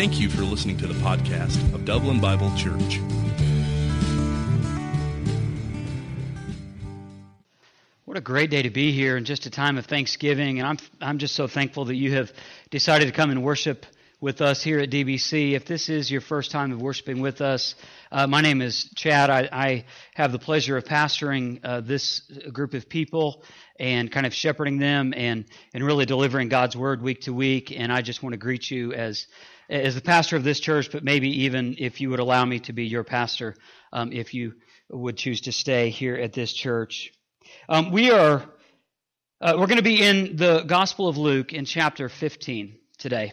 Thank you for listening to the podcast of Dublin Bible Church. What a great day to be here in just a time of Thanksgiving. And I'm, I'm just so thankful that you have decided to come and worship with us here at DBC. If this is your first time of worshiping with us, uh, my name is Chad. I, I, have the pleasure of pastoring uh, this group of people and kind of shepherding them and, and really delivering God's word week to week. And I just want to greet you as as the pastor of this church, but maybe even if you would allow me to be your pastor, um, if you would choose to stay here at this church. Um, we are uh, we're going to be in the Gospel of Luke in chapter 15 today.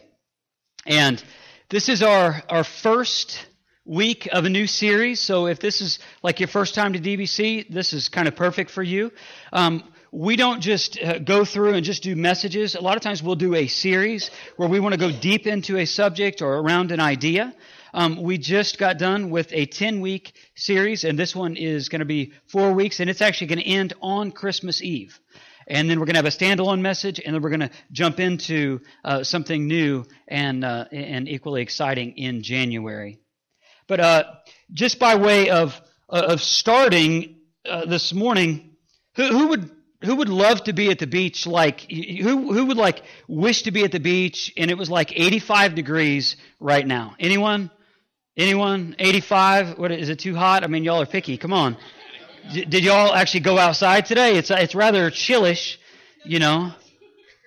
And this is our, our first week of a new series. So if this is like your first time to DBC, this is kind of perfect for you. Um, we don't just uh, go through and just do messages. A lot of times we'll do a series where we want to go deep into a subject or around an idea. Um, we just got done with a 10 week series, and this one is going to be four weeks, and it's actually going to end on Christmas Eve and then we're going to have a standalone message, and then we're going to jump into uh, something new and uh, and equally exciting in January. But uh, just by way of uh, of starting uh, this morning, who, who would who would love to be at the beach like who who would like wish to be at the beach and it was like 85 degrees right now anyone anyone 85 what is it too hot i mean y'all are picky come on did y'all actually go outside today? It's it's rather chillish, you know.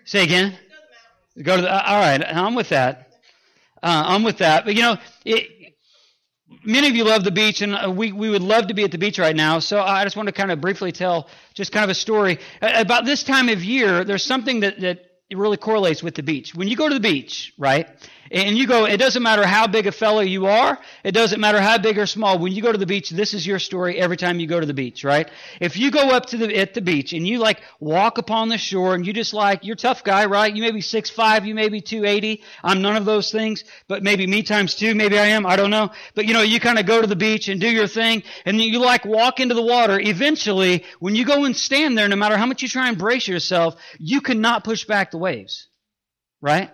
Say again. Go to the. All right, I'm with that. Uh, I'm with that. But you know, it, many of you love the beach, and uh, we we would love to be at the beach right now. So I just want to kind of briefly tell just kind of a story about this time of year. There's something that that really correlates with the beach. When you go to the beach, right? And you go, it doesn't matter how big a fellow you are. It doesn't matter how big or small. When you go to the beach, this is your story every time you go to the beach, right? If you go up to the, at the beach and you like walk upon the shore and you just like, you're tough guy, right? You may be six five, you may be 280. I'm none of those things, but maybe me times two, maybe I am. I don't know. But you know, you kind of go to the beach and do your thing and you like walk into the water. Eventually, when you go and stand there, no matter how much you try and brace yourself, you cannot push back the waves, right?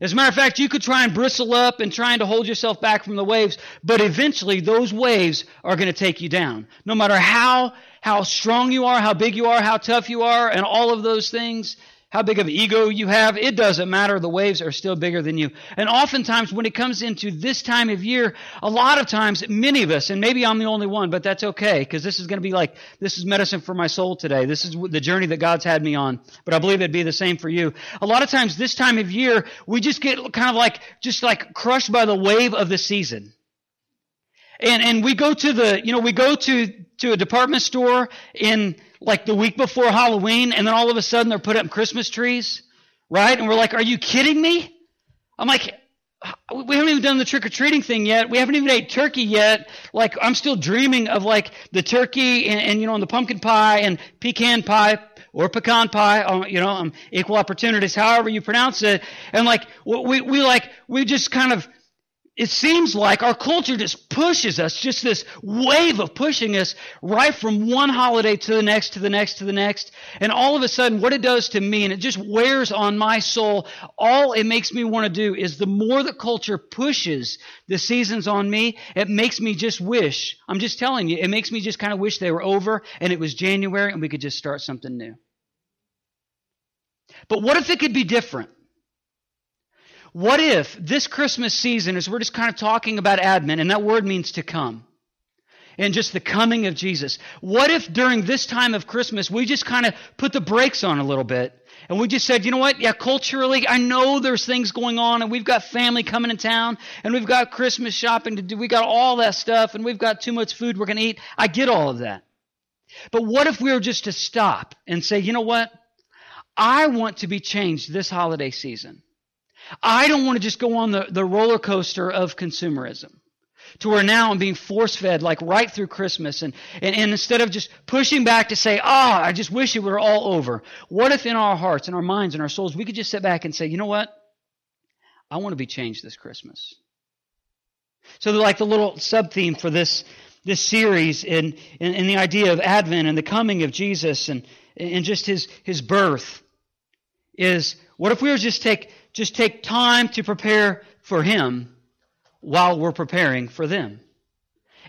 As a matter of fact, you could try and bristle up and trying to hold yourself back from the waves, but eventually those waves are going to take you down. No matter how, how strong you are, how big you are, how tough you are, and all of those things, how big of an ego you have, it doesn't matter. The waves are still bigger than you. And oftentimes, when it comes into this time of year, a lot of times, many of us, and maybe I'm the only one, but that's okay, because this is going to be like, this is medicine for my soul today. This is the journey that God's had me on. But I believe it'd be the same for you. A lot of times, this time of year, we just get kind of like, just like crushed by the wave of the season. And, and we go to the, you know, we go to, to a department store in, like the week before Halloween, and then all of a sudden they're putting up Christmas trees, right? And we're like, are you kidding me? I'm like, we haven't even done the trick or treating thing yet. We haven't even ate turkey yet. Like I'm still dreaming of like the turkey and, and you know and the pumpkin pie and pecan pie or pecan pie. Um, you know, um, equal opportunities, however you pronounce it. And like we we like we just kind of it seems like our culture just pushes us, just this wave of pushing us right from one holiday to the next, to the next, to the next. And all of a sudden, what it does to me, and it just wears on my soul, all it makes me want to do is the more the culture pushes the seasons on me, it makes me just wish, I'm just telling you, it makes me just kind of wish they were over and it was January and we could just start something new. But what if it could be different? What if this Christmas season, as we're just kind of talking about Advent, and that word means to come, and just the coming of Jesus, what if during this time of Christmas we just kind of put the brakes on a little bit and we just said, you know what? Yeah, culturally, I know there's things going on, and we've got family coming in town, and we've got Christmas shopping to do. We got all that stuff, and we've got too much food we're going to eat. I get all of that. But what if we were just to stop and say, you know what? I want to be changed this holiday season. I don't want to just go on the, the roller coaster of consumerism to where now I'm being force fed like right through Christmas. And, and, and instead of just pushing back to say, ah, oh, I just wish it were all over. What if in our hearts, in our minds, in our souls, we could just sit back and say, you know what? I want to be changed this Christmas. So like the little sub theme for this, this series in, in, in the idea of Advent and the coming of Jesus and, and just his, his birth is what if we were just take just take time to prepare for Him while we're preparing for them.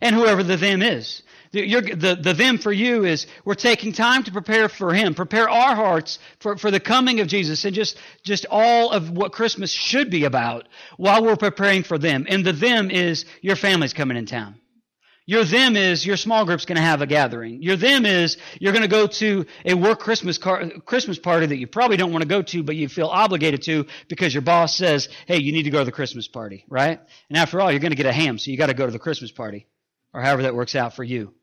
And whoever the them is. The, the, the them for you is we're taking time to prepare for Him, prepare our hearts for, for the coming of Jesus and just, just all of what Christmas should be about while we're preparing for them. And the them is your family's coming in town. Your them is your small group's going to have a gathering. Your them is you're going to go to a work Christmas car, Christmas party that you probably don't want to go to, but you feel obligated to because your boss says, "Hey, you need to go to the Christmas party," right? And after all, you're going to get a ham, so you got to go to the Christmas party, or however that works out for you.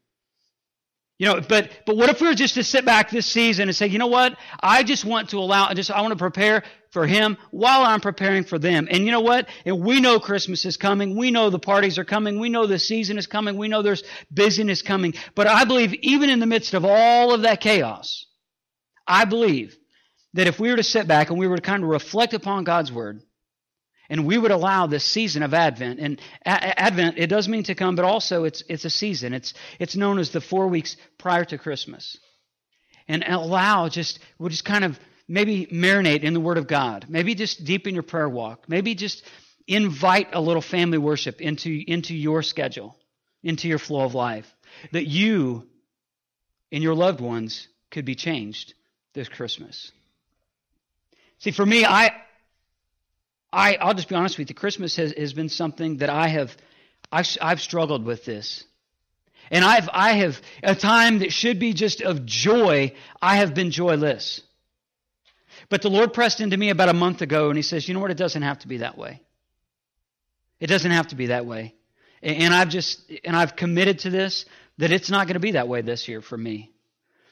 You know, but but what if we were just to sit back this season and say, you know what? I just want to allow, I just I want to prepare for Him while I'm preparing for them. And you know what? And we know Christmas is coming. We know the parties are coming. We know the season is coming. We know there's busyness coming. But I believe even in the midst of all of that chaos, I believe that if we were to sit back and we were to kind of reflect upon God's Word, and we would allow this season of Advent. And a- Advent, it does mean to come, but also it's, it's a season. It's, it's known as the four weeks prior to Christmas. And allow just, we'll just kind of maybe marinate in the Word of God. Maybe just deepen your prayer walk. Maybe just invite a little family worship into, into your schedule, into your flow of life. That you and your loved ones could be changed this Christmas. See, for me, I, I, I'll just be honest with you. Christmas has, has been something that I have, I've, I've struggled with this. And I've, I have, a time that should be just of joy, I have been joyless. But the Lord pressed into me about a month ago and He says, you know what? It doesn't have to be that way. It doesn't have to be that way. And I've just, and I've committed to this that it's not going to be that way this year for me.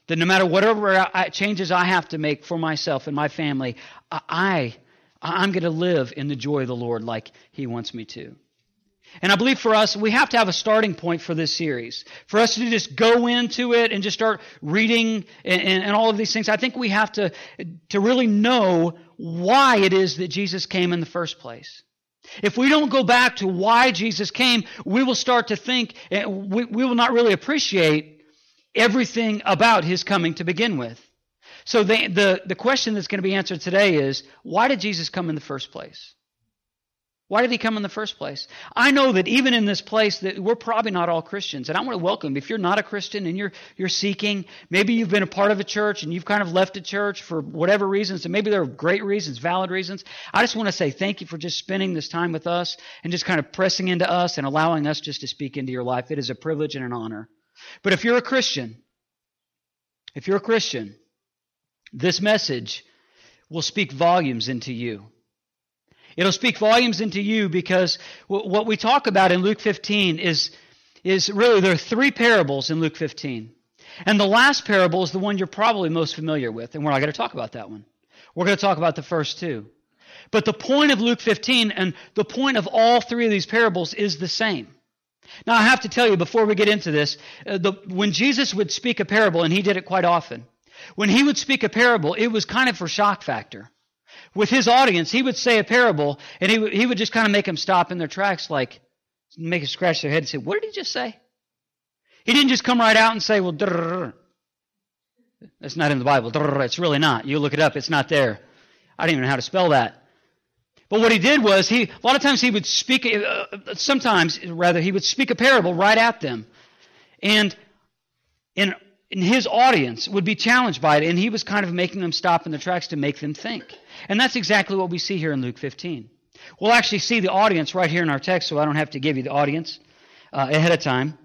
That no matter whatever changes I have to make for myself and my family, I I'm going to live in the joy of the Lord like He wants me to. And I believe for us, we have to have a starting point for this series. For us to just go into it and just start reading and, and, and, all of these things, I think we have to, to really know why it is that Jesus came in the first place. If we don't go back to why Jesus came, we will start to think, eh, we, we will not really appreciate everything about His coming to begin with. So the, the, the question that's going to be answered today is why did Jesus come in the first place? Why did he come in the first place? I know that even in this place that we're probably not all Christians. And I want to welcome if you're not a Christian and you're you're seeking, maybe you've been a part of a church and you've kind of left a church for whatever reasons, and maybe there are great reasons, valid reasons. I just want to say thank you for just spending this time with us and just kind of pressing into us and allowing us just to speak into your life. It is a privilege and an honor. But if you're a Christian, if you're a Christian, this message will speak volumes into you. It'll speak volumes into you because what we talk about in Luke 15 is, is really there are three parables in Luke 15. And the last parable is the one you're probably most familiar with, and we're not going to talk about that one. We're going to talk about the first two. But the point of Luke 15 and the point of all three of these parables is the same. Now, I have to tell you before we get into this, uh, the, when Jesus would speak a parable, and he did it quite often, when he would speak a parable, it was kind of for shock factor. With his audience, he would say a parable, and he he would just kind of make them stop in their tracks, like make them scratch their head and say, "What did he just say?" He didn't just come right out and say, "Well, that's not in the Bible. It's really not. You look it up; it's not there. I don't even know how to spell that." But what he did was he a lot of times he would speak uh, sometimes rather he would speak a parable right at them. And in and his audience would be challenged by it, and he was kind of making them stop in their tracks to make them think. And that's exactly what we see here in Luke 15. We'll actually see the audience right here in our text, so I don't have to give you the audience uh, ahead of time.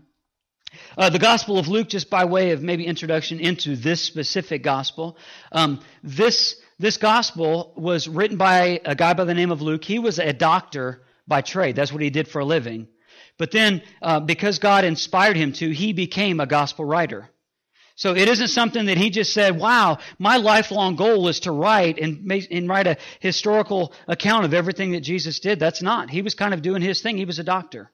Uh, the Gospel of Luke, just by way of maybe introduction into this specific Gospel, um, this this Gospel was written by a guy by the name of Luke. He was a doctor by trade. That's what he did for a living. But then, uh, because God inspired him to, he became a Gospel writer. So it isn't something that he just said, wow, my lifelong goal is to write and, and write a historical account of everything that Jesus did. That's not. He was kind of doing his thing. He was a doctor.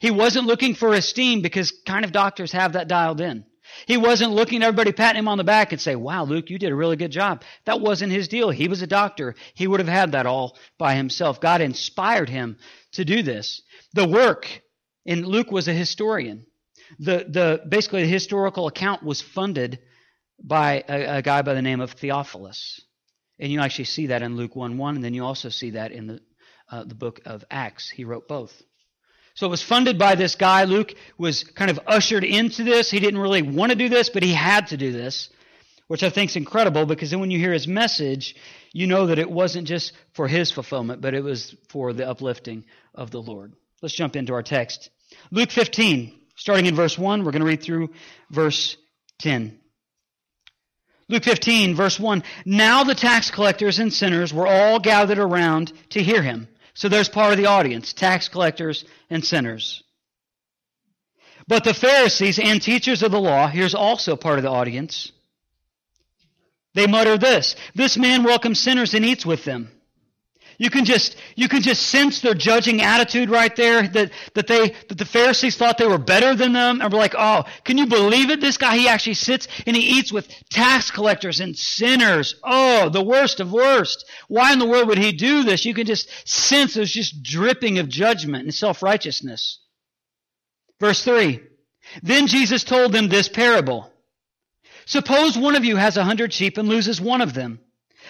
He wasn't looking for esteem because kind of doctors have that dialed in. He wasn't looking everybody patting him on the back and say, wow, Luke, you did a really good job. That wasn't his deal. He was a doctor. He would have had that all by himself. God inspired him to do this. The work, and Luke was a historian the, the basically the historical account was funded by a, a, guy by the name of Theophilus. And you actually see that in Luke 1 1, and then you also see that in the uh, the book of Acts. He wrote both. So it was funded by this guy. Luke was kind of ushered into this. He didn't really want to do this, but he had to do this, which I think is incredible because then when you hear his message, you know that it wasn't just for his fulfillment, but it was for the uplifting of the Lord. Let's jump into our text. Luke 15, starting in verse 1, we're going to read through verse 10. Luke 15, verse 1. Now the tax collectors and sinners were all gathered around to hear him. So there's part of the audience tax collectors and sinners. But the Pharisees and teachers of the law, here's also part of the audience. They mutter this This man welcomes sinners and eats with them. You can just, you can just sense their judging attitude right there that, that they, that the Pharisees thought they were better than them and were like, oh, can you believe it? This guy, he actually sits and he eats with tax collectors and sinners. Oh, the worst of worst. Why in the world would he do this? You can just sense there's just dripping of judgment and self-righteousness. Verse 3. Then Jesus told them this parable. Suppose one of you has a hundred sheep and loses one of them.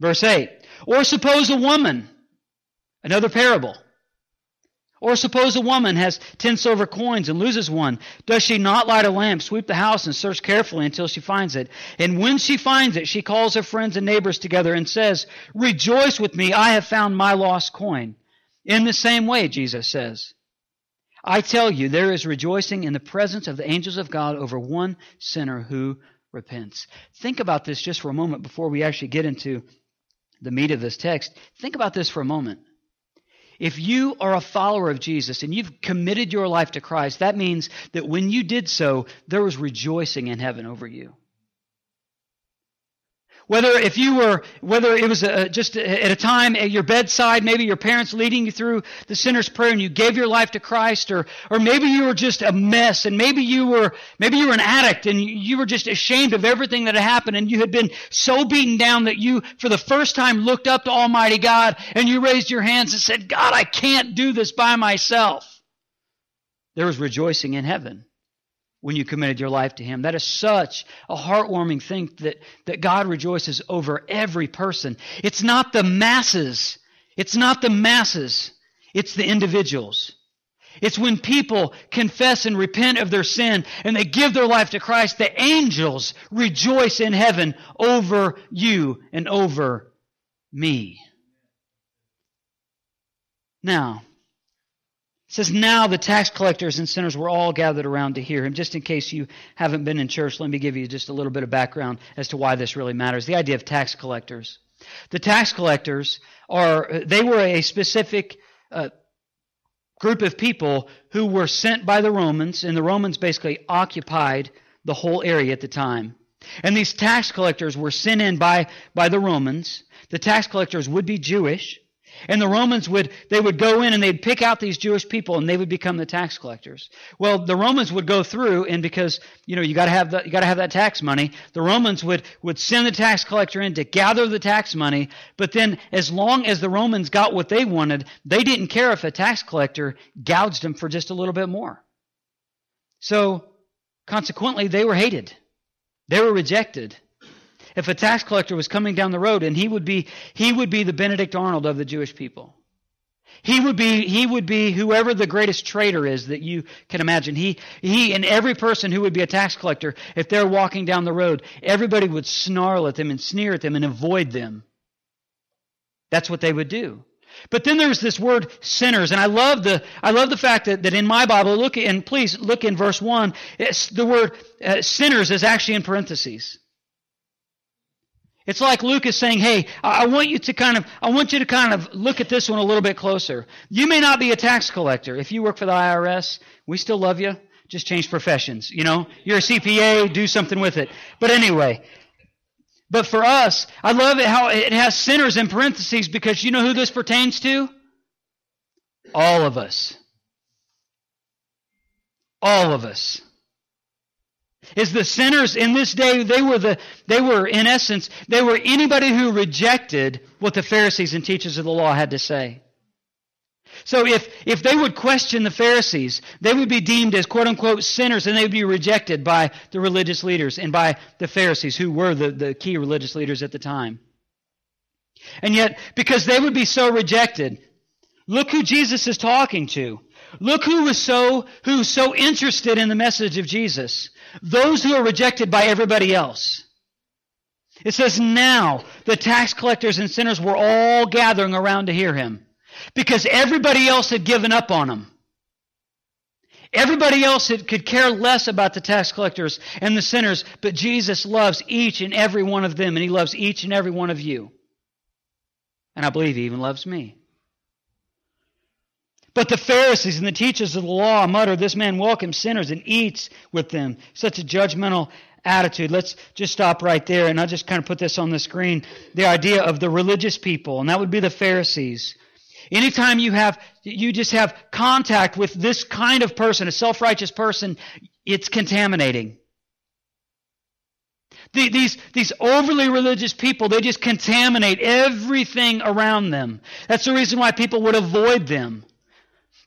Verse 8. Or suppose a woman, another parable. Or suppose a woman has ten silver coins and loses one. Does she not light a lamp, sweep the house, and search carefully until she finds it? And when she finds it, she calls her friends and neighbors together and says, Rejoice with me, I have found my lost coin. In the same way, Jesus says, I tell you, there is rejoicing in the presence of the angels of God over one sinner who repents. Think about this just for a moment before we actually get into the meat of this text. Think about this for a moment. If you are a follower of Jesus and you've committed your life to Christ, that means that when you did so, there was rejoicing in heaven over you. Whether if you were, whether it was a, just at a time at your bedside, maybe your parents leading you through the sinner's prayer and you gave your life to Christ, or, or maybe you were just a mess and maybe you were, maybe you were an addict and you were just ashamed of everything that had happened and you had been so beaten down that you, for the first time, looked up to Almighty God and you raised your hands and said, God, I can't do this by myself. There was rejoicing in heaven when you committed your life to Him. That is such a heartwarming thing that, that God rejoices over every person. It's not the masses. It's not the masses. It's the individuals. It's when people confess and repent of their sin and they give their life to Christ, the angels rejoice in heaven over you and over me. Now, it says, Now the tax collectors and sinners were all gathered around to hear him. Just in case you haven't been in church, let me give you just a little bit of background as to why this really matters. The idea of tax collectors. The tax collectors are, they were a specific uh, group of people who were sent by the Romans, and the Romans basically occupied the whole area at the time. And these tax collectors were sent in by, by the Romans. The tax collectors would be Jewish. And the Romans would, they would go in and they'd pick out these Jewish people and they would become the tax collectors. Well, the Romans would go through and because, you know, you gotta have the, you gotta have that tax money, the Romans would, would send the tax collector in to gather the tax money, but then as long as the Romans got what they wanted, they didn't care if a tax collector gouged them for just a little bit more. So, consequently, they were hated. They were rejected if a tax collector was coming down the road and he would be he would be the Benedict Arnold of the Jewish people. He would be he would be whoever the greatest traitor is that you can imagine. He he and every person who would be a tax collector, if they're walking down the road, everybody would snarl at them and sneer at them and avoid them. That's what they would do. But then there's this word sinners, and I love the I love the fact that, that in my Bible, look and please look in verse one, the word uh, sinners is actually in parentheses. It's like Luke is saying, hey, I want you to kind of, I want you to kind of look at this one a little bit closer. You may not be a tax collector. If you work for the IRS, we still love you. Just change professions. You know, you're a CPA, do something with it. But anyway, but for us, I love it how it has sinners in parentheses because you know who this pertains to? All of us. All of us. Is the sinners in this day, they were the, they were, in essence, they were anybody who rejected what the Pharisees and teachers of the law had to say. So if, if they would question the Pharisees, they would be deemed as quote unquote sinners and they would be rejected by the religious leaders and by the Pharisees, who were the, the key religious leaders at the time. And yet, because they would be so rejected, look who Jesus is talking to. Look who was so, who's so interested in the message of Jesus. Those who are rejected by everybody else. It says, now the tax collectors and sinners were all gathering around to hear him because everybody else had given up on him. Everybody else could care less about the tax collectors and the sinners, but Jesus loves each and every one of them, and he loves each and every one of you. And I believe he even loves me. But the Pharisees and the teachers of the law mutter, This man welcomes sinners and eats with them. Such a judgmental attitude. Let's just stop right there, and I'll just kind of put this on the screen. The idea of the religious people, and that would be the Pharisees. Anytime you have, you just have contact with this kind of person, a self-righteous person, it's contaminating. These, these overly religious people, they just contaminate everything around them. That's the reason why people would avoid them.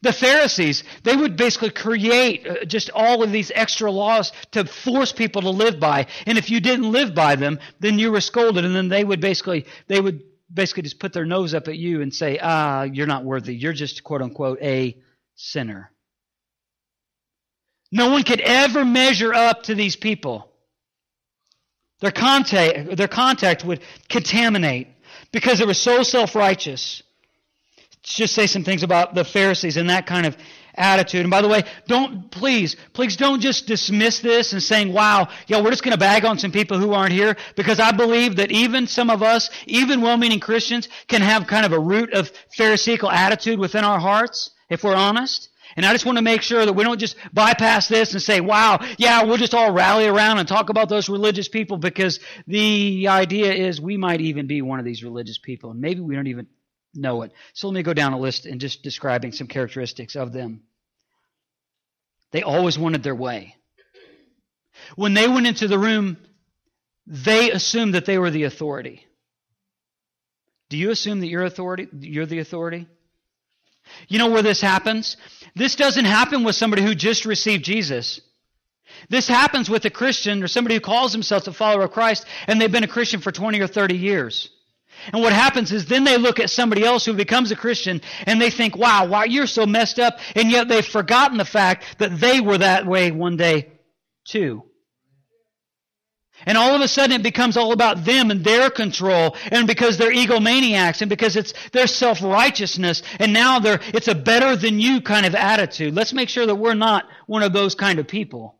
The Pharisees, they would basically create uh, just all of these extra laws to force people to live by. And if you didn't live by them, then you were scolded. And then they would basically, they would basically just put their nose up at you and say, ah, you're not worthy. You're just, quote unquote, a sinner. No one could ever measure up to these people. Their contact, their contact would contaminate because they were so self righteous. Just say some things about the Pharisees and that kind of attitude. And by the way, don't, please, please don't just dismiss this and saying, wow, yeah, we're just going to bag on some people who aren't here because I believe that even some of us, even well-meaning Christians, can have kind of a root of Pharisaical attitude within our hearts, if we're honest. And I just want to make sure that we don't just bypass this and say, wow, yeah, we'll just all rally around and talk about those religious people because the idea is we might even be one of these religious people and maybe we don't even know it. So let me go down a list and just describing some characteristics of them. They always wanted their way. When they went into the room, they assumed that they were the authority. Do you assume that you're authority? You're the authority? You know where this happens? This doesn't happen with somebody who just received Jesus. This happens with a Christian or somebody who calls himself a follower of Christ and they've been a Christian for 20 or 30 years. And what happens is then they look at somebody else who becomes a Christian and they think, wow, why you're so messed up. And yet they've forgotten the fact that they were that way one day too. And all of a sudden it becomes all about them and their control and because they're egomaniacs and because it's their self-righteousness and now they're, it's a better than you kind of attitude. Let's make sure that we're not one of those kind of people.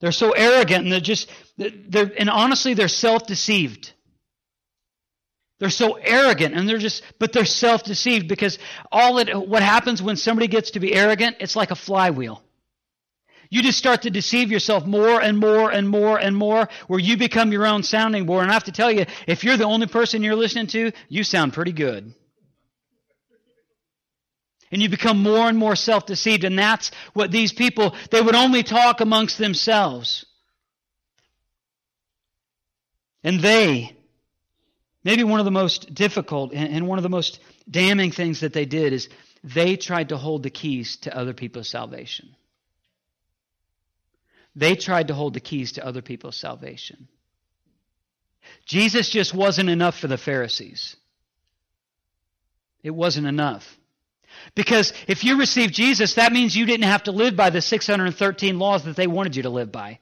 They're so arrogant and they're just, they're, and honestly they're self-deceived. They're so arrogant and they're just, but they're self-deceived because all it, what happens when somebody gets to be arrogant, it's like a flywheel. You just start to deceive yourself more and more and more and more where you become your own sounding board. And I have to tell you, if you're the only person you're listening to, you sound pretty good. And you become more and more self-deceived. And that's what these people, they would only talk amongst themselves. And they, Maybe one of the most difficult and one of the most damning things that they did is they tried to hold the keys to other people's salvation. They tried to hold the keys to other people's salvation. Jesus just wasn't enough for the Pharisees. It wasn't enough. Because if you received Jesus, that means you didn't have to live by the 613 laws that they wanted you to live by.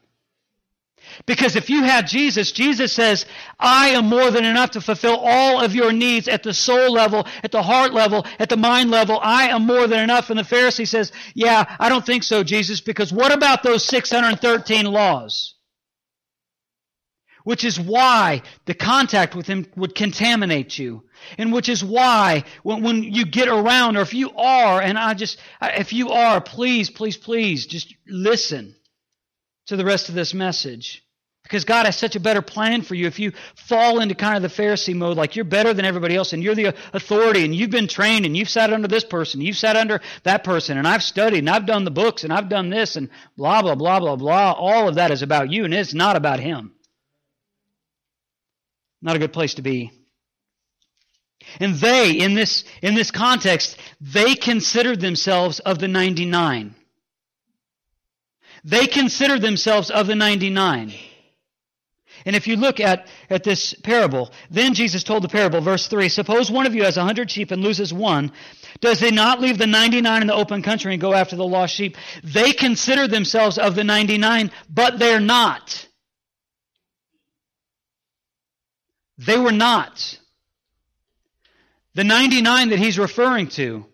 Because if you have Jesus, Jesus says, I am more than enough to fulfill all of your needs at the soul level, at the heart level, at the mind level. I am more than enough. And the Pharisee says, Yeah, I don't think so, Jesus, because what about those 613 laws? Which is why the contact with him would contaminate you. And which is why when, when you get around, or if you are, and I just, if you are, please, please, please, just listen to the rest of this message. Because God has such a better plan for you. If you fall into kind of the Pharisee mode, like you're better than everybody else and you're the authority and you've been trained and you've sat under this person, you've sat under that person, and I've studied and I've done the books and I've done this and blah, blah, blah, blah, blah. All of that is about you and it's not about Him. Not a good place to be. And they, in this, in this context, they considered themselves of the 99. They consider themselves of the 99. And if you look at, at this parable, then Jesus told the parable, verse 3 Suppose one of you has a hundred sheep and loses one. Does he not leave the 99 in the open country and go after the lost sheep? They consider themselves of the 99, but they're not. They were not. The 99 that he's referring to.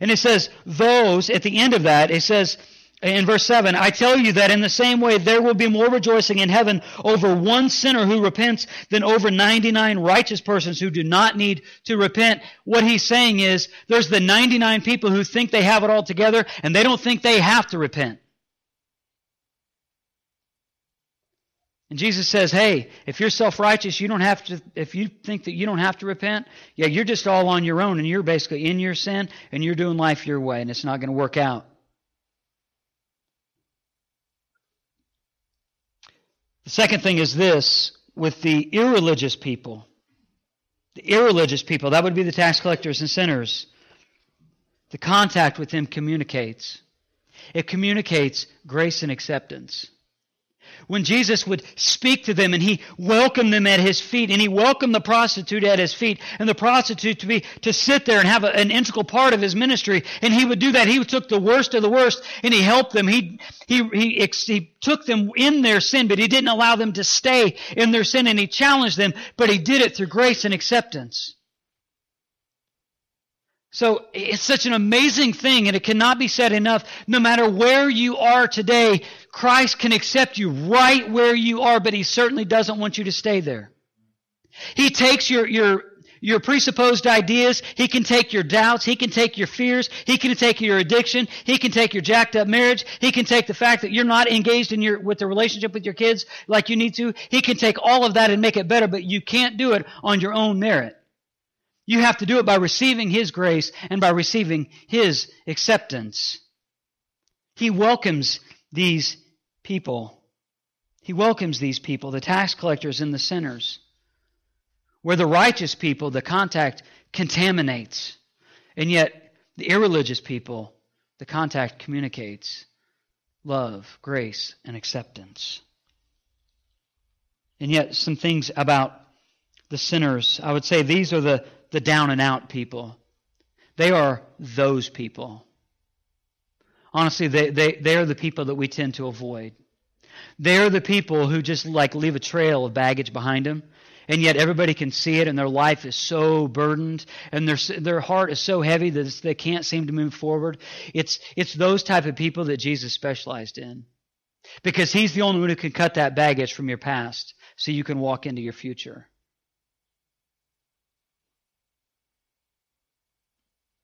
And it says, those, at the end of that, it says, in verse 7, I tell you that in the same way there will be more rejoicing in heaven over one sinner who repents than over 99 righteous persons who do not need to repent. What he's saying is there's the 99 people who think they have it all together and they don't think they have to repent. And Jesus says, hey, if you're self-righteous, you don't have to, if you think that you don't have to repent, yeah, you're just all on your own and you're basically in your sin and you're doing life your way and it's not going to work out. The second thing is this with the irreligious people. The irreligious people, that would be the tax collectors and sinners. The contact with them communicates. It communicates grace and acceptance when Jesus would speak to them and he welcomed them at his feet and he welcomed the prostitute at his feet and the prostitute to be to sit there and have a, an integral part of his ministry. And he would do that. He took the worst of the worst and he helped them. He he he, he took them in their sin but he didn't allow them to stay in their sin and he challenged them but he did it through grace and acceptance so it's such an amazing thing, and it cannot be said enough. No matter where you are today, Christ can accept you right where you are, but He certainly doesn't want you to stay there. He takes your, your, your presupposed ideas. He can take your doubts. He can take your fears. He can take your addiction. He can take your jacked up marriage. He can take the fact that you're not engaged in your, with the relationship with your kids like you need to. He can take all of that and make it better, but you can't do it on your own merit. You have to do it by receiving His grace and by receiving His acceptance. He welcomes these people. He welcomes these people, the tax collectors and the sinners. Where the righteous people, the contact contaminates. And yet, the irreligious people, the contact communicates love, grace, and acceptance. And yet, some things about the sinners, I would say these are the the down and out people. They are those people. Honestly, they, they, they are the people that we tend to avoid. They are the people who just like leave a trail of baggage behind them, and yet everybody can see it, and their life is so burdened, and their their heart is so heavy that they can't seem to move forward. It's it's those type of people that Jesus specialized in, because He's the only one who can cut that baggage from your past, so you can walk into your future.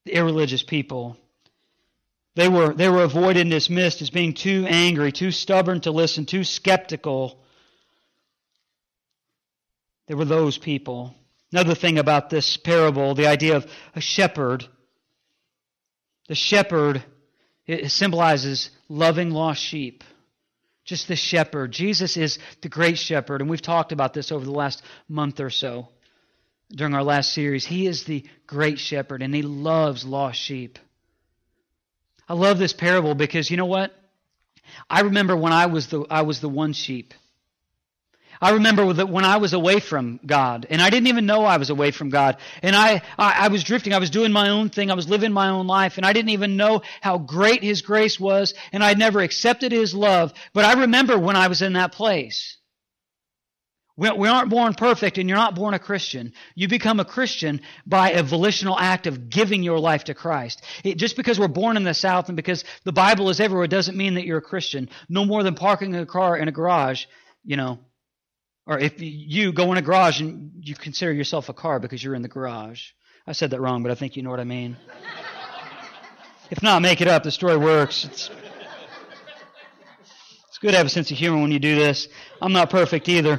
The irreligious people. They were, they were avoided and dismissed as being too angry, too stubborn to listen, too skeptical. They were those people. Another thing about this parable, the idea of a shepherd. The shepherd it symbolizes loving lost sheep. Just the shepherd. Jesus is the great shepherd, and we've talked about this over the last month or so during our last series. He is the great shepherd and he loves lost sheep. I love this parable because you know what? I remember when I was the I was the one sheep. I remember that when I was away from God, and I didn't even know I was away from God, and I, I, I was drifting, I was doing my own thing, I was living my own life, and I didn't even know how great His grace was, and I never accepted His love. But I remember when I was in that place. We aren't born perfect and you're not born a Christian. You become a Christian by a volitional act of giving your life to Christ. It, just because we're born in the South and because the Bible is everywhere doesn't mean that you're a Christian. No more than parking a car in a garage, you know, or if you go in a garage and you consider yourself a car because you're in the garage. I said that wrong, but I think you know what I mean. if not, make it up. The story works. It's, good to have a sense of humor when you do this. I'm not perfect either.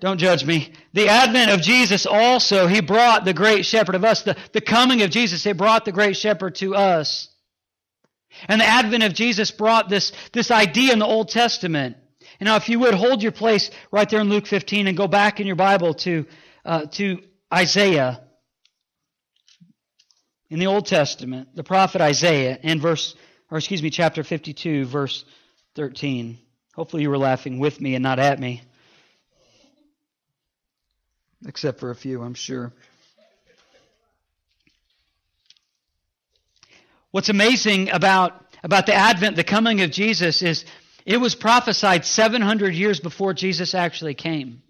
Don't judge me. The advent of Jesus also, he brought the great shepherd of us. The, the coming of Jesus, he brought the great shepherd to us. And the advent of Jesus brought this, this idea in the Old Testament. And now, if you would hold your place right there in Luke 15 and go back in your Bible to, uh, to Isaiah in the Old Testament, the prophet Isaiah, in verse, or excuse me, chapter 52, verse 13. Hopefully you were laughing with me and not at me. Except for a few, I'm sure. What's amazing about, about the advent, the coming of Jesus, is it was prophesied 700 years before Jesus actually came.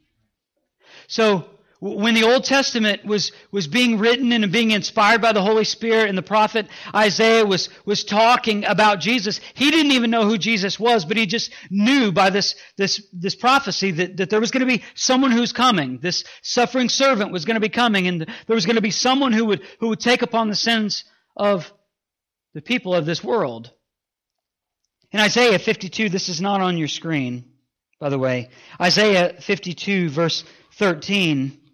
So, when the Old Testament was, was being written and being inspired by the Holy Spirit, and the prophet Isaiah was, was talking about Jesus, he didn't even know who Jesus was, but he just knew by this, this, this prophecy that, that there was going to be someone who's coming. This suffering servant was going to be coming, and there was going to be someone who would, who would take upon the sins of the people of this world. In Isaiah 52, this is not on your screen, by the way. Isaiah 52, verse 13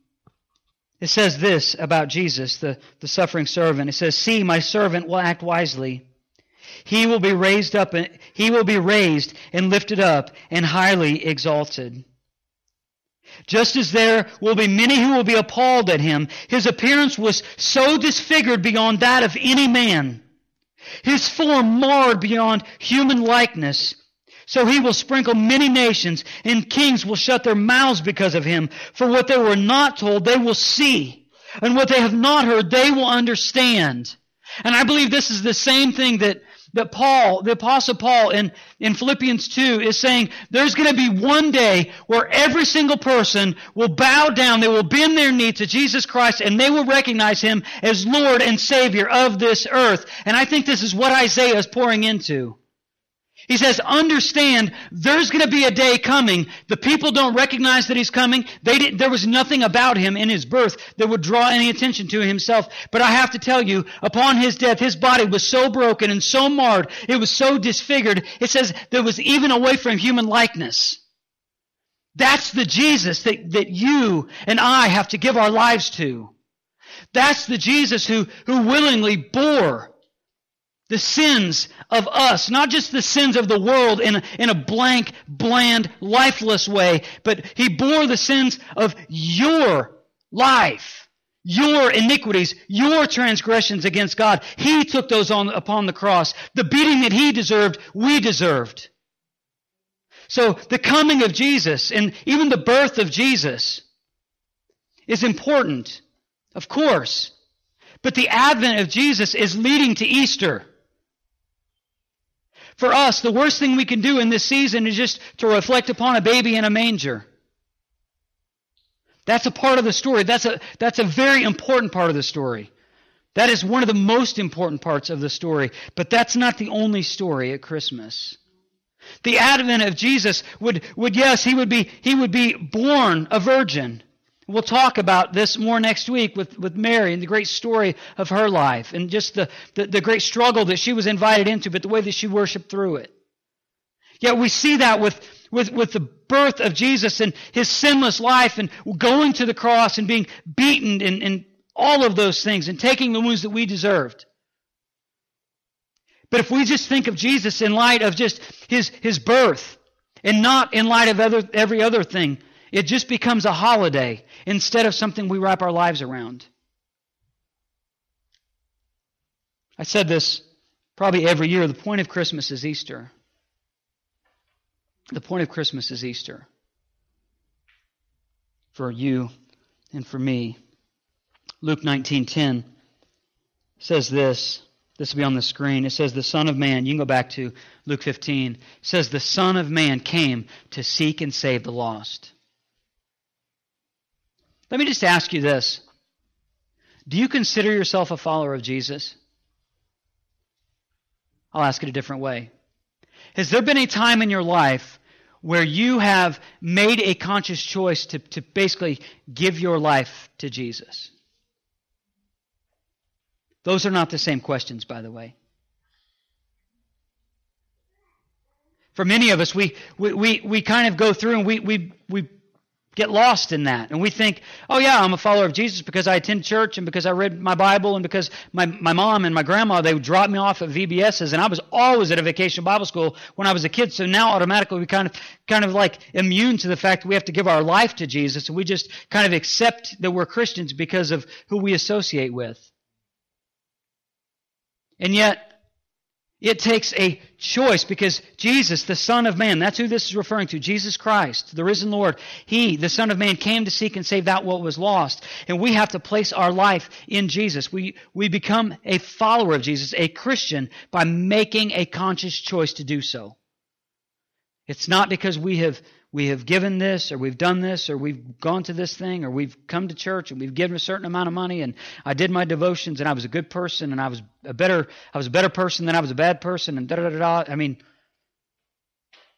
it says this about Jesus, the, the suffering servant. It says, See, my servant will act wisely. He will be raised up and he will be raised and lifted up and highly exalted. Just as there will be many who will be appalled at him, his appearance was so disfigured beyond that of any man, his form marred beyond human likeness. So he will sprinkle many nations, and kings will shut their mouths because of him. For what they were not told, they will see. And what they have not heard, they will understand. And I believe this is the same thing that, that Paul, the apostle Paul in, in Philippians 2 is saying, there's going to be one day where every single person will bow down, they will bend their knee to Jesus Christ, and they will recognize him as Lord and Savior of this earth. And I think this is what Isaiah is pouring into. He says, understand, there's going to be a day coming. The people don't recognize that he's coming. They there was nothing about him in his birth that would draw any attention to himself. But I have to tell you, upon his death, his body was so broken and so marred. It was so disfigured. It says there was even away from human likeness. That's the Jesus that, that you and I have to give our lives to. That's the Jesus who, who willingly bore the sins of us, not just the sins of the world in a, in a blank, bland, lifeless way, but He bore the sins of your life, your iniquities, your transgressions against God. He took those on, upon the cross. The beating that He deserved, we deserved. So the coming of Jesus and even the birth of Jesus is important, of course. But the advent of Jesus is leading to Easter. For us, the worst thing we can do in this season is just to reflect upon a baby in a manger. That's a part of the story. That's a, that's a very important part of the story. That is one of the most important parts of the story. But that's not the only story at Christmas. The advent of Jesus would, would yes, he would be, he would be born a virgin. We'll talk about this more next week with, with Mary and the great story of her life and just the, the, the great struggle that she was invited into, but the way that she worshiped through it. Yet we see that with, with, with the birth of Jesus and his sinless life and going to the cross and being beaten and, and all of those things and taking the wounds that we deserved. But if we just think of Jesus in light of just his, his birth and not in light of other, every other thing, it just becomes a holiday instead of something we wrap our lives around. I said this probably every year. The point of Christmas is Easter. The point of Christmas is Easter. For you and for me. Luke 19:10 says this. This will be on the screen. It says the Son of Man, you can go back to Luke 15. It says the Son of Man came to seek and save the lost. Let me just ask you this Do you consider yourself a follower of Jesus? I'll ask it a different way. Has there been a time in your life where you have made a conscious choice to, to basically give your life to Jesus? Those are not the same questions, by the way. For many of us, we, we, we, we kind of go through and we, we, we get lost in that. And we think, oh, yeah, I'm a follower of Jesus because I attend church and because I read my Bible and because my, my mom and my grandma, they would drop me off at VBSs. And I was always at a vacation Bible school when I was a kid. So now automatically we kind of, kind of like immune to the fact that we have to give our life to Jesus. And we just kind of accept that we're Christians because of who we associate with. And yet, it takes a choice because Jesus, the Son of Man, that's who this is referring to, Jesus Christ, the risen Lord, He, the Son of Man, came to seek and save that what was lost. And we have to place our life in Jesus. We, we become a follower of Jesus, a Christian, by making a conscious choice to do so. It's not because we have we have given this or we've done this or we've gone to this thing or we've come to church and we've given a certain amount of money and I did my devotions and I was a good person and I was a better I was a better person than I was a bad person and da da da da. I mean,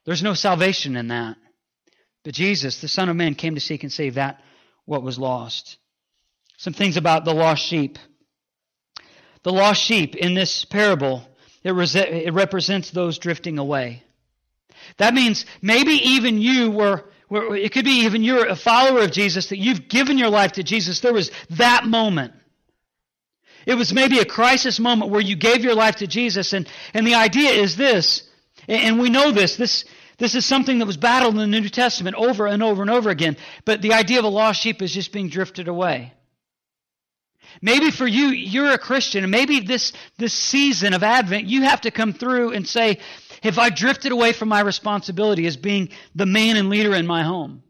there's no salvation in that. But Jesus, the Son of Man, came to seek and save that what was lost. Some things about the lost sheep. The lost sheep in this parable, it, it represents those drifting away. That means maybe even you were, were, it could be even you're a follower of Jesus, that you've given your life to Jesus. There was that moment. It was maybe a crisis moment where you gave your life to Jesus. And, and the idea is this, and we know this, this, this is something that was battled in the New Testament over and over and over again. But the idea of a lost sheep is just being drifted away. Maybe for you, you're a Christian, and maybe this, this season of Advent, you have to come through and say, have I drifted away from my responsibility as being the man and leader in my home?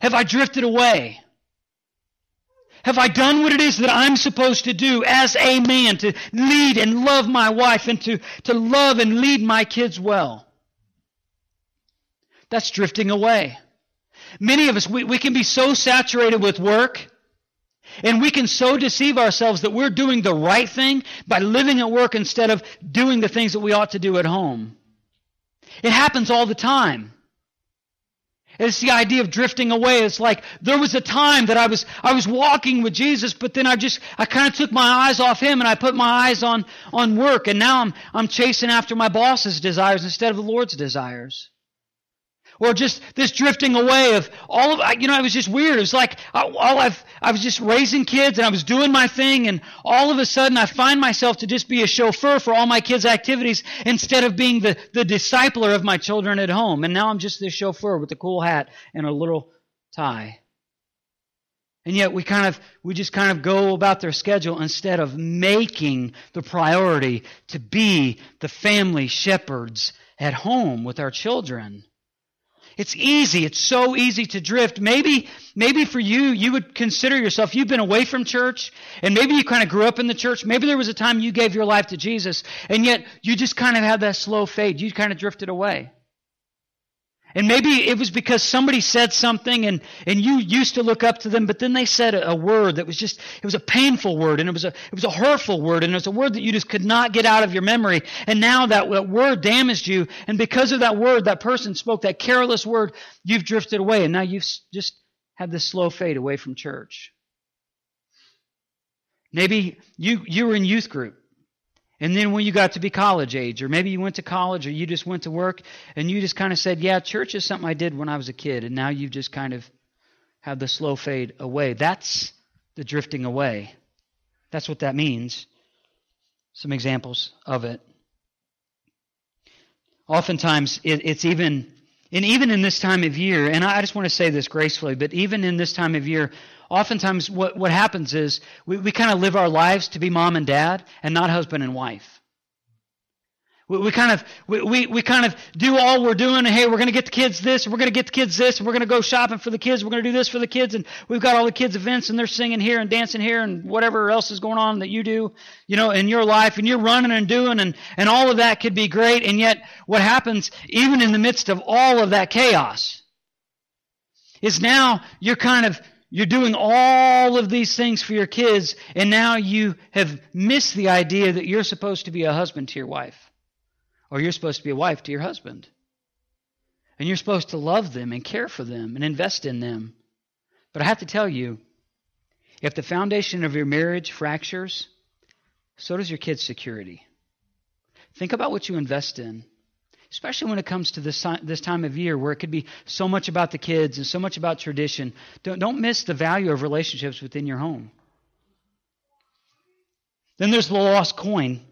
Have I drifted away? Have I done what it is that I'm supposed to do as a man to lead and love my wife and to, to love and lead my kids well? That's drifting away. Many of us, we, we can be so saturated with work and we can so deceive ourselves that we're doing the right thing by living at work instead of doing the things that we ought to do at home. It happens all the time. It's the idea of drifting away. It's like there was a time that I was I was walking with Jesus, but then I just I kind of took my eyes off him and I put my eyes on on work, and now I'm I'm chasing after my boss's desires instead of the Lord's desires or just this drifting away of all of you know it was just weird. It was like uh, all i've i was just raising kids and i was doing my thing and all of a sudden i find myself to just be a chauffeur for all my kids activities instead of being the the discipler of my children at home. And now i'm just this chauffeur with a cool hat and a little tie. And yet we kind of we just kind of go about their schedule instead of making the priority to be the family shepherds at home with our children it's easy. It's so easy to drift. Maybe, maybe for you, you would consider yourself, you've been away from church, and maybe you kind of grew up in the church. Maybe there was a time you gave your life to Jesus, and yet you just kind of had that slow fade. You kind of drifted away. And maybe it was because somebody said something and, and you used to look up to them, but then they said a, word that was just, it was a painful word and it was a, it was a hurtful word and it was a word that you just could not get out of your memory. And now that, that word damaged you. And because of that word, that person spoke that careless word, you've drifted away and now you've just had this slow fade away from church. Maybe you, you were in youth group and then when you got to be college age, or maybe you went to college, or you just went to work, and you just kind of said, Yeah, church is something I did when I was a kid, and now you've just kind of had the slow fade away. That's the drifting away. That's what that means. Some examples of it. Oftentimes, it, it's even, and even in this time of year, and I just want to say this gracefully, but even in this time of year, oftentimes what, what happens is we, we kind of live our lives to be mom and dad and not husband and wife. We, we kind of we, we, we kind of do all we're doing. Hey, we're going to get the kids this, we're going to get the kids this, and we're going to go shopping for the kids. We're going to do this for the kids, and we've got all the kids events, and they're singing here and dancing here, and whatever else is going on that you do, you know, in your life, and you're running and doing, and and all of that could be great. And yet, what happens even in the midst of all of that chaos is now you're kind of you're doing all of these things for your kids, and now you have missed the idea that you're supposed to be a husband to your wife, or you're supposed to be a wife to your husband. And you're supposed to love them and care for them and invest in them. But I have to tell you, if the foundation of your marriage fractures, so does your kids' security. Think about what you invest in. especially when it comes to this, this time of year where it could be so much about the kids and so much about tradition. Don't, don't miss the value of relationships within your home. Then there's the lost coin.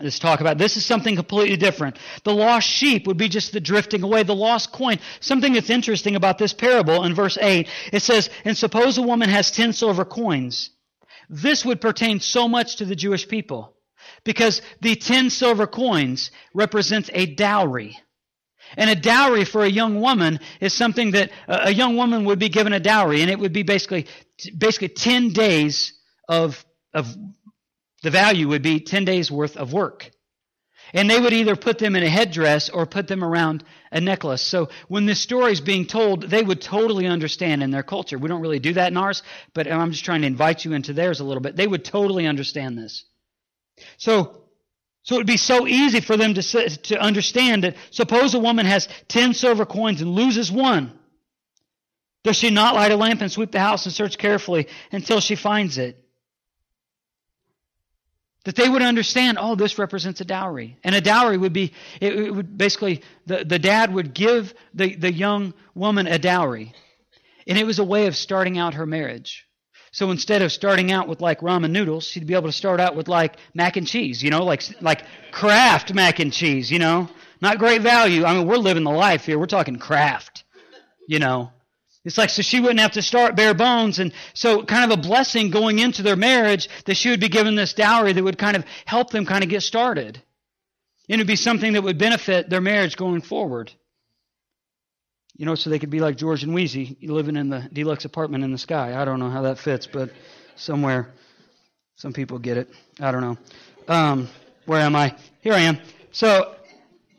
Let's talk about this is something completely different. The lost sheep would be just the drifting away. The lost coin. Something that's interesting about this parable in verse 8. It says, And suppose a woman has ten silver coins. This would pertain so much to the Jewish people because the ten silver coins represents a dowry. And a dowry for a young woman is something that a young woman would be given a dowry, and it would be basically basically ten days of of the value would be 10 days worth of work. And they would either put them in a headdress or put them around a necklace. So when this story is being told, they would totally understand in their culture. We don't really do that in ours, but I'm just trying to invite you into theirs a little bit. They would totally understand this. So, so it would be so easy for them to, to understand that suppose a woman has 10 silver coins and loses one. Does she not light a lamp and sweep the house and search carefully until she finds it? That they would understand, oh, this represents a dowry. And a dowry would be, it, would basically, the, the dad would give the, the young woman a dowry. And it was a way of starting out her marriage. So instead of starting out with like ramen noodles, she'd be able to start out with like mac and cheese, you know, like, like Kraft mac and cheese, you know. Not great value. I mean, we're living the life here. We're talking Kraft, you know. It's like so she wouldn't have to start bare bones. And so, kind of a blessing going into their marriage that she would be given this dowry that would kind of help them kind of get started. And it would be something that would benefit their marriage going forward. You know, so they could be like George and Weezy living in the deluxe apartment in the sky. I don't know how that fits, but somewhere, some people get it. I don't know. Um, where am I? Here I am. So,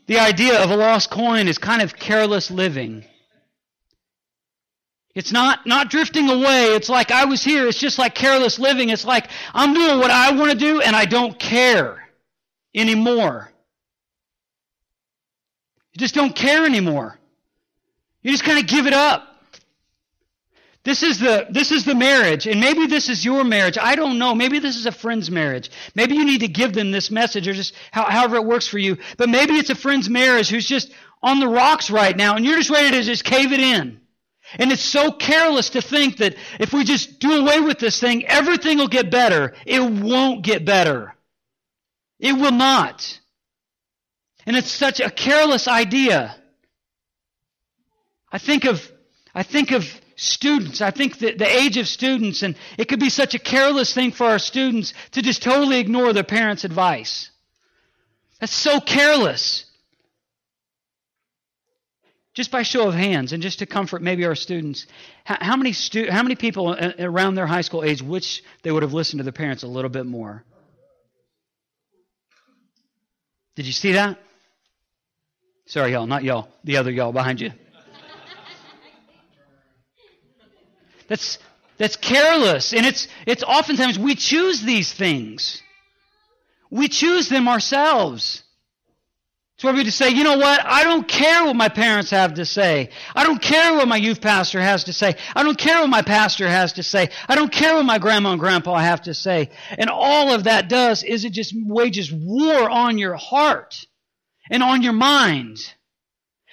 the idea of a lost coin is kind of careless living. It's not, not drifting away. It's like I was here. It's just like careless living. It's like I'm doing what I want to do and I don't care anymore. You just don't care anymore. You just kind of give it up. This is the this is the marriage, and maybe this is your marriage. I don't know. Maybe this is a friend's marriage. Maybe you need to give them this message, or just how, however it works for you. But maybe it's a friend's marriage who's just on the rocks right now, and you're just ready to just cave it in. And it's so careless to think that if we just do away with this thing, everything will get better. It won't get better. It will not. And it's such a careless idea. I think of, I think of students. I think that the age of students, and it could be such a careless thing for our students to just totally ignore their parents' advice. That's so careless just by show of hands and just to comfort maybe our students, how, many stu- how many people around their high school age wish they would have listened to their parents a little bit more? Did you see that? Sorry, y'all, not y'all, the other y'all behind you. That's that's careless, and it's it's oftentimes we choose these things. We choose them ourselves. It's where we just say, you know what? I don't care what my parents have to say. I don't care what my youth pastor has to say. I don't care what my pastor has to say. I don't care what my grandma and grandpa have to say. And all of that does is it just wages war on your heart and on your mind.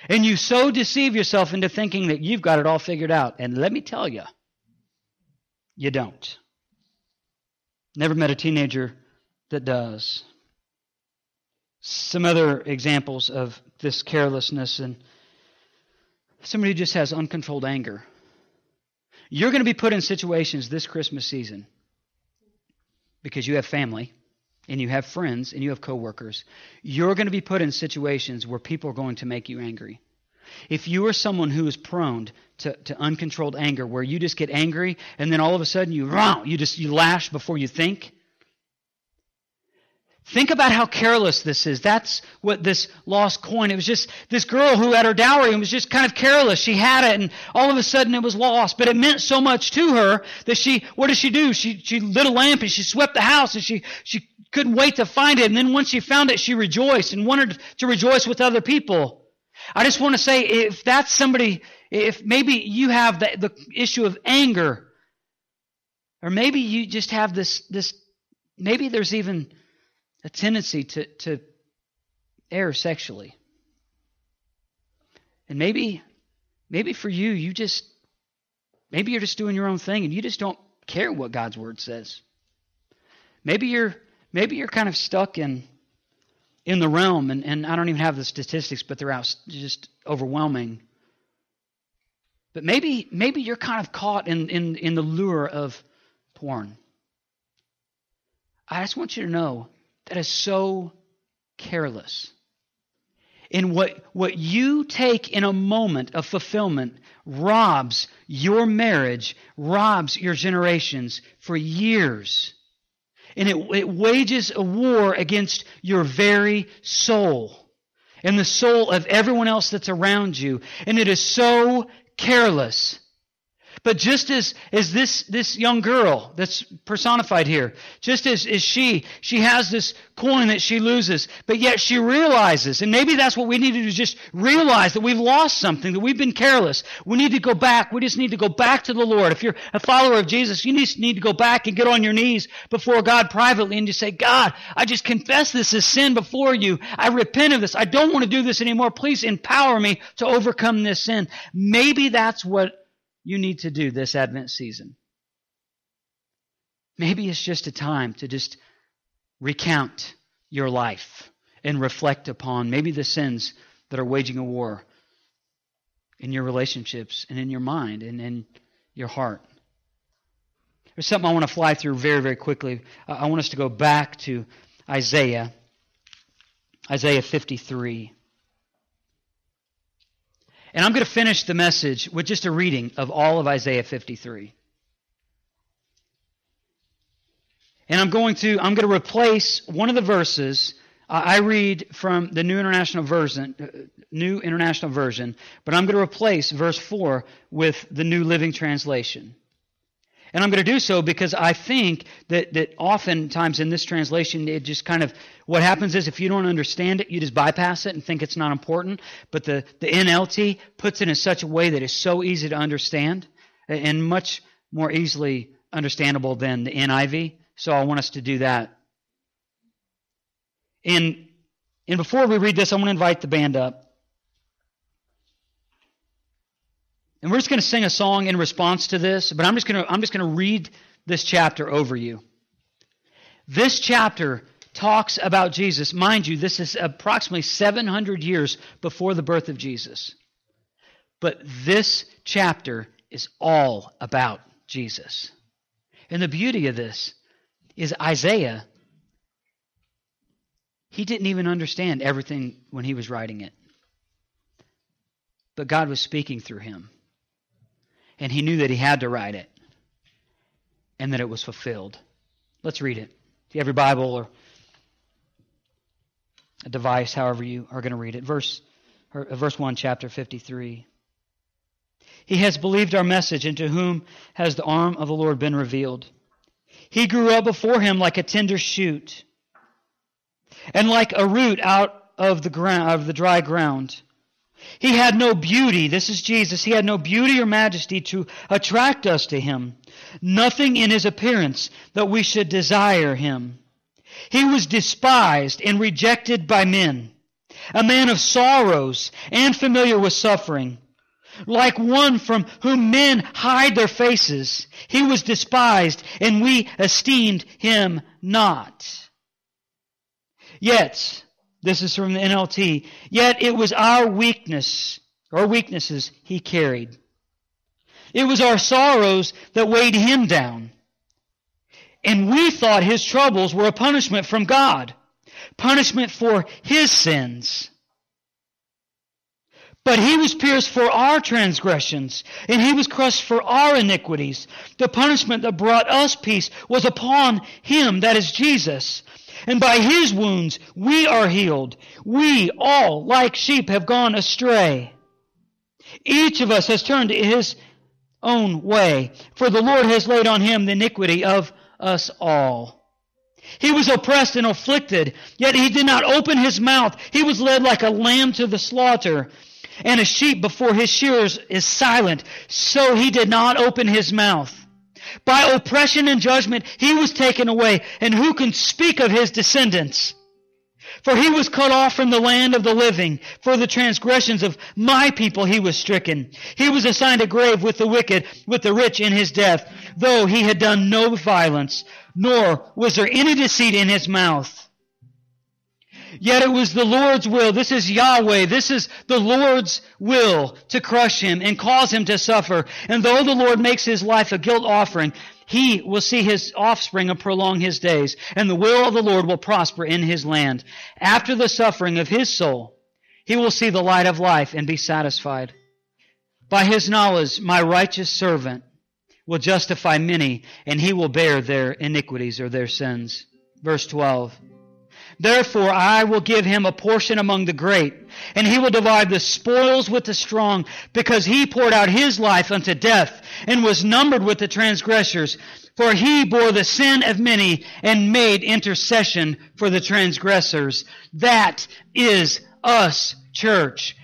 And you so deceive yourself into thinking that you've got it all figured out. And let me tell you, you don't. Never met a teenager that does some other examples of this carelessness and somebody who just has uncontrolled anger. You're going to be put in situations this Christmas season because you have family and you have friends and you have coworkers. You're going to be put in situations where people are going to make you angry. If you are someone who is prone to, to uncontrolled anger, where you just get angry and then all of a sudden you you just you lash before you think, Think about how careless this is. That's what this lost coin. It was just this girl who had her dowry and was just kind of careless. She had it and all of a sudden it was lost. But it meant so much to her that she, what did she do? She, she lit a lamp and she swept the house and she, she couldn't wait to find it. And then once she found it, she rejoiced and wanted to rejoice with other people. I just want to say if that's somebody, if maybe you have the, the issue of anger, or maybe you just have this, this, maybe there's even a tendency to, to err sexually. And maybe, maybe for you, you just, maybe you're just doing your own thing and you just don't care what God's word says. Maybe you're, maybe you're kind of stuck in, in the realm, and, and I don't even have the statistics, but they're out just overwhelming. But maybe, maybe you're kind of caught in, in, in the lure of porn. I just want you to know that is so careless. In what, what you take in a moment of fulfillment robs your marriage, robs your generations for years. And it, it wages a war against your very soul and the soul of everyone else that's around you. And it is so careless. But just as, as this, this young girl that's personified here, just as, as she, she has this coin that she loses, but yet she realizes, and maybe that's what we need to do, just realize that we've lost something, that we've been careless. We need to go back. We just need to go back to the Lord. If you're a follower of Jesus, you need, need to go back and get on your knees before God privately and just say, God, I just confess this as sin before you. I repent of this. I don't want to do this anymore. Please empower me to overcome this sin. Maybe that's what you need to do this Advent season. Maybe it's just a time to just recount your life and reflect upon maybe the sins that are waging a war in your relationships and in your mind and in your heart. There's something I want to fly through very, very quickly. I want us to go back to Isaiah, Isaiah 53. And I'm going to finish the message with just a reading of all of Isaiah 53. And I'm going to I'm going to replace one of the verses I read from the New International Version, uh, New International Version, but I'm going to replace verse 4 with the New Living Translation. And I'm going to do so because I think that, that oftentimes in this translation, it just kind of, what happens is if you don't understand it, you just bypass it and think it's not important. But the, the NLT puts it in such a way that it's so easy to understand and much more easily understandable than the NIV. So I want us to do that. And, and before we read this, I want to invite the band up. And we're just going to sing a song in response to this, but I'm just going to, I'm just going to read this chapter over you. This chapter talks about Jesus. Mind you, this is approximately 700 years before the birth of Jesus. But this chapter is all about Jesus. And the beauty of this is Isaiah, he didn't even understand everything when he was writing it. But God was speaking through him and he knew that he had to write it and that it was fulfilled. Let's read it. If you have your Bible or a device, however you are going to read it. Verse, uh, verse 1, chapter 53. He has believed our message, and to whom has the arm of the Lord been revealed? He grew up before him like a tender shoot, and like a root out of the ground of the dry ground. He had no beauty. This is Jesus. He had no beauty or majesty to attract us to him. Nothing in his appearance that we should desire him. He was despised and rejected by men, a man of sorrows and familiar with suffering. Like one from whom men hide their faces, he was despised and we esteemed him not. Yet, this is from the NLT. Yet it was our weakness, our weaknesses he carried. It was our sorrows that weighed him down. And we thought his troubles were a punishment from God, punishment for his sins. But he was pierced for our transgressions, and he was crushed for our iniquities. The punishment that brought us peace was upon him, that is Jesus. And by his wounds we are healed. We all, like sheep, have gone astray. Each of us has turned his own way, for the Lord has laid on him the iniquity of us all. He was oppressed and afflicted, yet he did not open his mouth. He was led like a lamb to the slaughter, and a sheep before his shearers is silent, so he did not open his mouth. By oppression and judgment he was taken away, and who can speak of his descendants? For he was cut off from the land of the living. For the transgressions of my people he was stricken. He was assigned a grave with the wicked, with the rich in his death, though he had done no violence, nor was there any deceit in his mouth. Yet it was the Lord's will. This is Yahweh. This is the Lord's will to crush him and cause him to suffer. And though the Lord makes his life a guilt offering, he will see his offspring and prolong his days, and the will of the Lord will prosper in his land. After the suffering of his soul, he will see the light of life and be satisfied. By his knowledge, my righteous servant will justify many, and he will bear their iniquities or their sins. Verse 12. Therefore I will give him a portion among the great, and he will divide the spoils with the strong, because he poured out his life unto death, and was numbered with the transgressors. For he bore the sin of many, and made intercession for the transgressors. That is us, church.